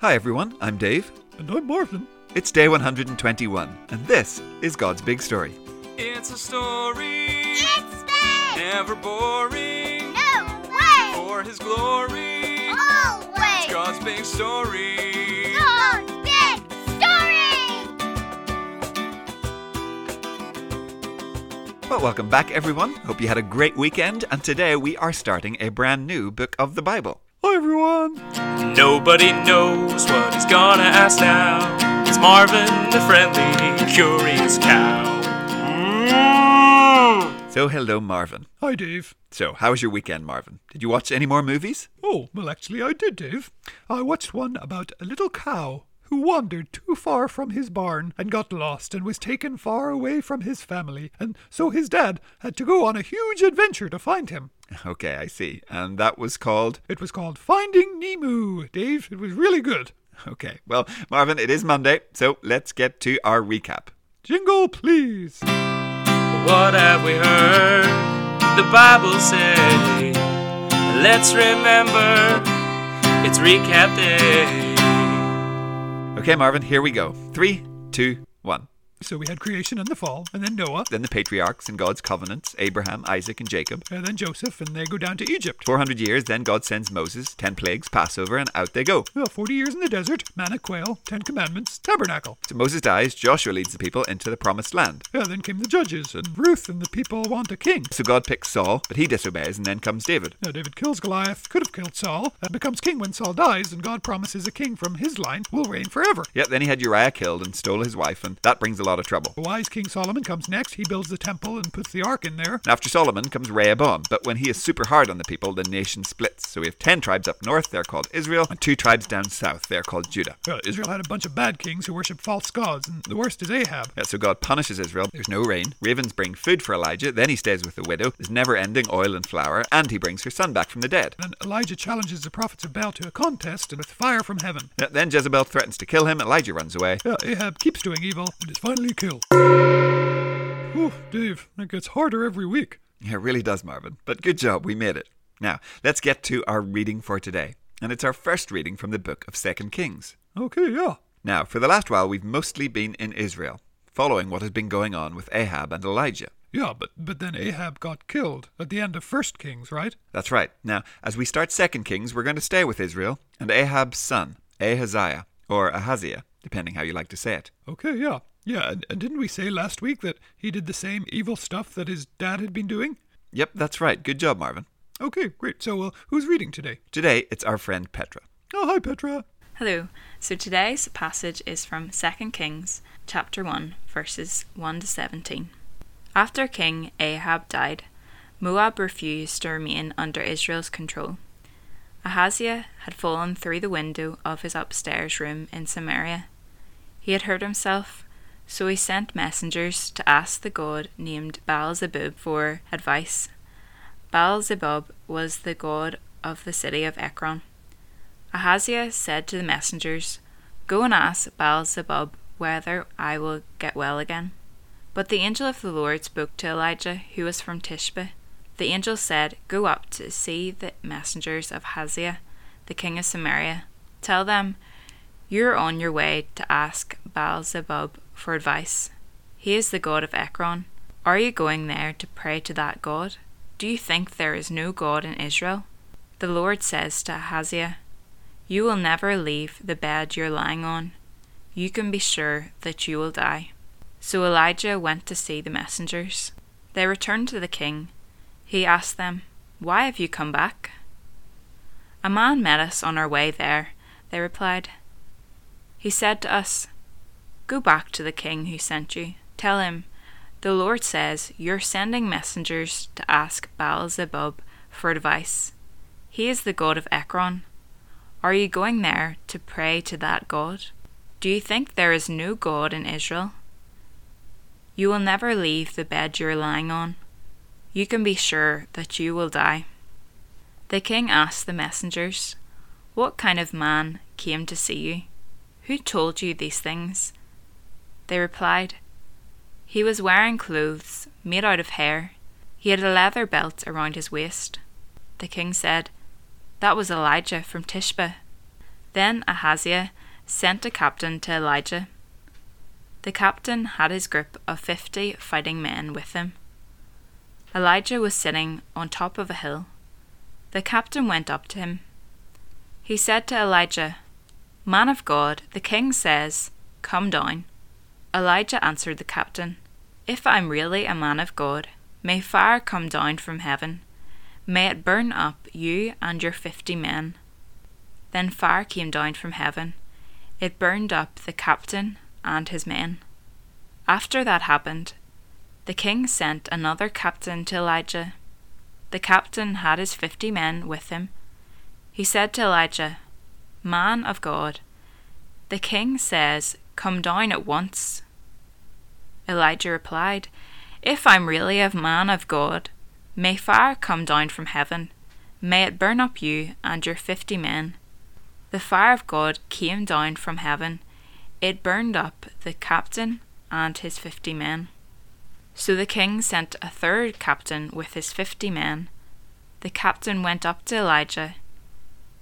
Hi everyone, I'm Dave. And I'm Marvin. It's day 121, and this is God's Big Story. It's a story, It's big! never boring. No way! For His glory, Always! God's big story. God's big story! Well, welcome back everyone. Hope you had a great weekend, and today we are starting a brand new book of the Bible. Hi, everyone. Nobody knows what he's gonna ask now. It's Marvin, the friendly, curious cow. Mm. So, hello Marvin. Hi, Dave. So, how was your weekend, Marvin? Did you watch any more movies? Oh, well, actually, I did, Dave. I watched one about a little cow who wandered too far from his barn and got lost and was taken far away from his family, and so his dad had to go on a huge adventure to find him. Okay, I see. And that was called. It was called Finding Nemo, Dave. It was really good. Okay, well, Marvin, it is Monday, so let's get to our recap. Jingle, please. What have we heard? The Bible say. Let's remember, it's recap day. Okay, Marvin, here we go. Three, two, one. So we had creation and the fall, and then Noah, Then the patriarchs and God's covenants Abraham, Isaac, and Jacob. and then Joseph, and they go down to Egypt. 400 years, then God sends Moses, 10 plagues, Passover, and out they go. Well, 40 years in the desert, manna quail, Ten Commandments, tabernacle. So Moses dies, Joshua leads the people into the promised land. Yeah, then came the judges, and Ruth, and the people want a king. So God picks Saul, but he disobeys, and then comes David. Now, David kills Goliath, could have killed Saul, and becomes king when Saul dies, and God promises a king from his line will reign forever. Yep, then he had Uriah killed and stole his wife, and that brings a lot of trouble. The wise King Solomon comes next. He builds the temple and puts the ark in there. After Solomon comes Rehoboam, but when he is super hard on the people, the nation splits. So we have 10 tribes up north, they're called Israel, and two tribes down south, they're called Judah. Uh, Israel had a bunch of bad kings who worship false gods, and the worst is Ahab. Yeah, so God punishes Israel. There's no rain. Ravens bring food for Elijah. Then he stays with the widow. There's never ending oil and flour. And he brings her son back from the dead. Then Elijah challenges the prophets of Baal to a contest and with fire from heaven. Yeah, then Jezebel threatens to kill him. Elijah runs away. Yeah, Ahab keeps doing evil and is finally killed. Whew, Dave, it gets harder every week. Yeah, it really does, Marvin. But good job, we made it. Now, let's get to our reading for today. And it's our first reading from the book of Second Kings. Okay, yeah. Now, for the last while, we've mostly been in Israel, following what has been going on with Ahab and Elijah. Yeah, but but then Ahab got killed at the end of First Kings, right? That's right. Now, as we start Second Kings, we're going to stay with Israel and Ahab's son, Ahaziah, or Ahaziah, depending how you like to say it. Okay, yeah. Yeah, and, and didn't we say last week that he did the same evil stuff that his dad had been doing? Yep, that's right. Good job, Marvin. Okay, great. So, uh, who's reading today? Today, it's our friend Petra. Oh, hi, Petra. Hello. So today's passage is from 2 Kings chapter 1 verses 1 to 17. After King Ahab died, Moab refused to remain under Israel's control. Ahaziah had fallen through the window of his upstairs room in Samaria. He had hurt himself, so he sent messengers to ask the god named Baal-zebub for advice. Baal-zebub was the god of the city of Ekron. Ahaziah said to the messengers, Go and ask Baal-zebub whether I will get well again. But the angel of the Lord spoke to Elijah, who was from Tishbe. The angel said, Go up to see the messengers of Ahaziah, the king of Samaria. Tell them, You are on your way to ask Baal-zebub for advice. He is the god of Ekron. Are you going there to pray to that god? Do you think there is no God in Israel? The Lord says to Ahaziah, You will never leave the bed you're lying on. You can be sure that you will die. So Elijah went to see the messengers. They returned to the king. He asked them, Why have you come back? A man met us on our way there, they replied. He said to us, Go back to the king who sent you. Tell him, The Lord says you're sending messengers to ask Baal Zebub for advice. He is the god of Ekron. Are you going there to pray to that god? Do you think there is no God in Israel? You will never leave the bed you're lying on. You can be sure that you will die. The king asked the messengers, What kind of man came to see you? Who told you these things? They replied, He was wearing clothes made out of hair. He had a leather belt around his waist. The king said, That was Elijah from Tishbe. Then Ahaziah sent a captain to Elijah. The captain had his group of fifty fighting men with him. Elijah was sitting on top of a hill. The captain went up to him. He said to Elijah, Man of God, the king says, Come down. Elijah answered the captain, If I am really a man of God, may fire come down from heaven. May it burn up you and your fifty men. Then fire came down from heaven. It burned up the captain and his men. After that happened, the king sent another captain to Elijah. The captain had his fifty men with him. He said to Elijah, Man of God, the king says, Come down at once. Elijah replied, If I'm really a man of God, may fire come down from heaven. May it burn up you and your fifty men. The fire of God came down from heaven. It burned up the captain and his fifty men. So the king sent a third captain with his fifty men. The captain went up to Elijah.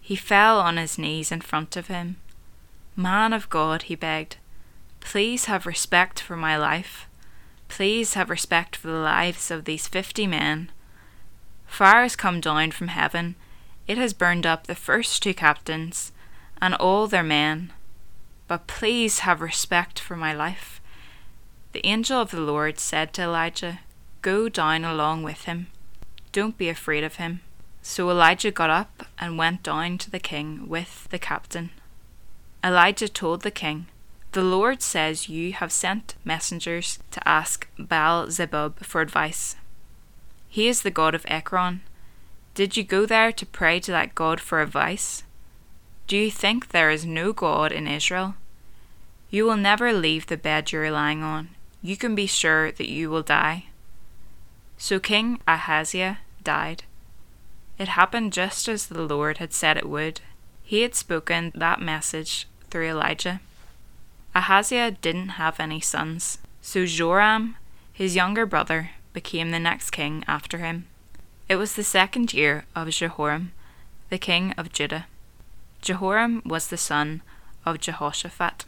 He fell on his knees in front of him. Man of God, he begged, please have respect for my life. Please have respect for the lives of these fifty men. Fire has come down from heaven. It has burned up the first two captains and all their men. But please have respect for my life. The angel of the Lord said to Elijah, Go down along with him. Don't be afraid of him. So Elijah got up and went down to the king with the captain. Elijah told the king, The Lord says you have sent messengers to ask Baal Zebub for advice. He is the god of Ekron. Did you go there to pray to that god for advice? Do you think there is no God in Israel? You will never leave the bed you are lying on. You can be sure that you will die. So King Ahaziah died. It happened just as the Lord had said it would. He had spoken that message through Elijah. Ahaziah didn't have any sons, so Joram, his younger brother, became the next king after him. It was the second year of Jehoram, the king of Judah. Jehoram was the son of Jehoshaphat.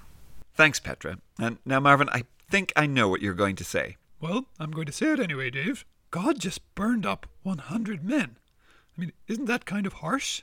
Thanks, Petra. And now, Marvin, I think I know what you're going to say. Well, I'm going to say it anyway, Dave. God just burned up 100 men. I mean, isn't that kind of harsh?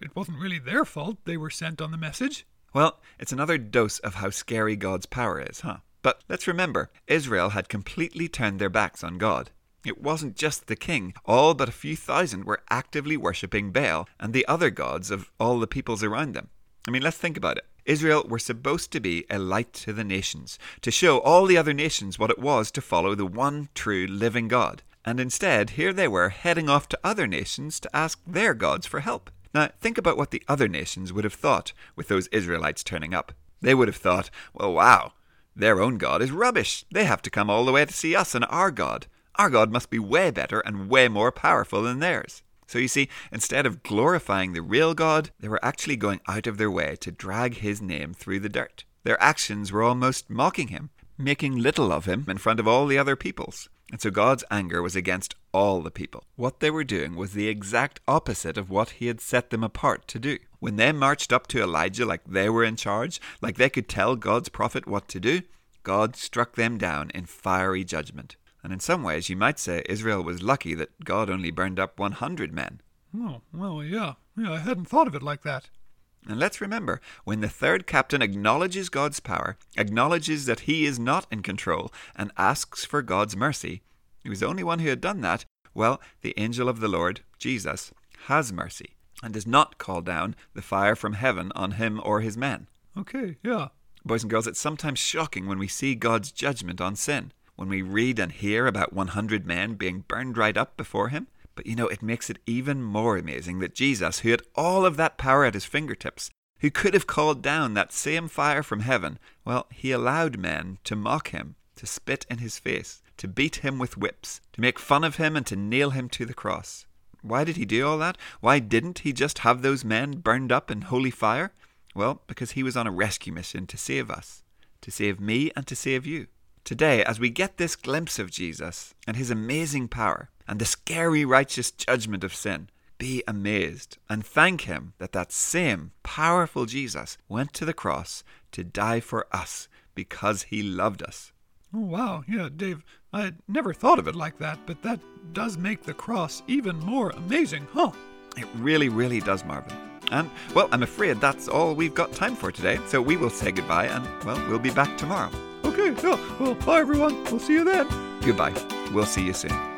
It wasn't really their fault they were sent on the message. Well, it's another dose of how scary God's power is, huh? But let's remember, Israel had completely turned their backs on God. It wasn't just the king. All but a few thousand were actively worshipping Baal and the other gods of all the peoples around them. I mean, let's think about it. Israel were supposed to be a light to the nations, to show all the other nations what it was to follow the one true living God. And instead, here they were heading off to other nations to ask their gods for help. Now, think about what the other nations would have thought with those Israelites turning up. They would have thought, well, wow, their own God is rubbish. They have to come all the way to see us and our God. Our God must be way better and way more powerful than theirs. So you see, instead of glorifying the real God, they were actually going out of their way to drag his name through the dirt. Their actions were almost mocking him, making little of him in front of all the other peoples. And so God's anger was against all the people. What they were doing was the exact opposite of what he had set them apart to do. When they marched up to Elijah like they were in charge, like they could tell God's prophet what to do, God struck them down in fiery judgment. And in some ways, you might say Israel was lucky that God only burned up 100 men. Oh, well, yeah. Yeah, I hadn't thought of it like that. And let's remember, when the third captain acknowledges God's power, acknowledges that he is not in control, and asks for God's mercy, he was the only one who had done that, well, the angel of the Lord, Jesus, has mercy, and does not call down the fire from heaven on him or his men. Okay, yeah. Boys and girls, it's sometimes shocking when we see God's judgment on sin, when we read and hear about 100 men being burned right up before him. But you know, it makes it even more amazing that Jesus, who had all of that power at his fingertips, who could have called down that same fire from heaven, well, he allowed men to mock him, to spit in his face, to beat him with whips, to make fun of him, and to nail him to the cross. Why did he do all that? Why didn't he just have those men burned up in holy fire? Well, because he was on a rescue mission to save us, to save me and to save you. Today, as we get this glimpse of Jesus and his amazing power and the scary righteous judgment of sin, be amazed and thank Him that that same powerful Jesus went to the cross to die for us because He loved us. Oh, wow. Yeah, Dave, I had never thought of it like that, but that does make the cross even more amazing, huh? It really, really does, Marvin. And, well, I'm afraid that's all we've got time for today, so we will say goodbye and, well, we'll be back tomorrow. Okay, yeah. Well, bye, everyone. We'll see you then. Goodbye. We'll see you soon.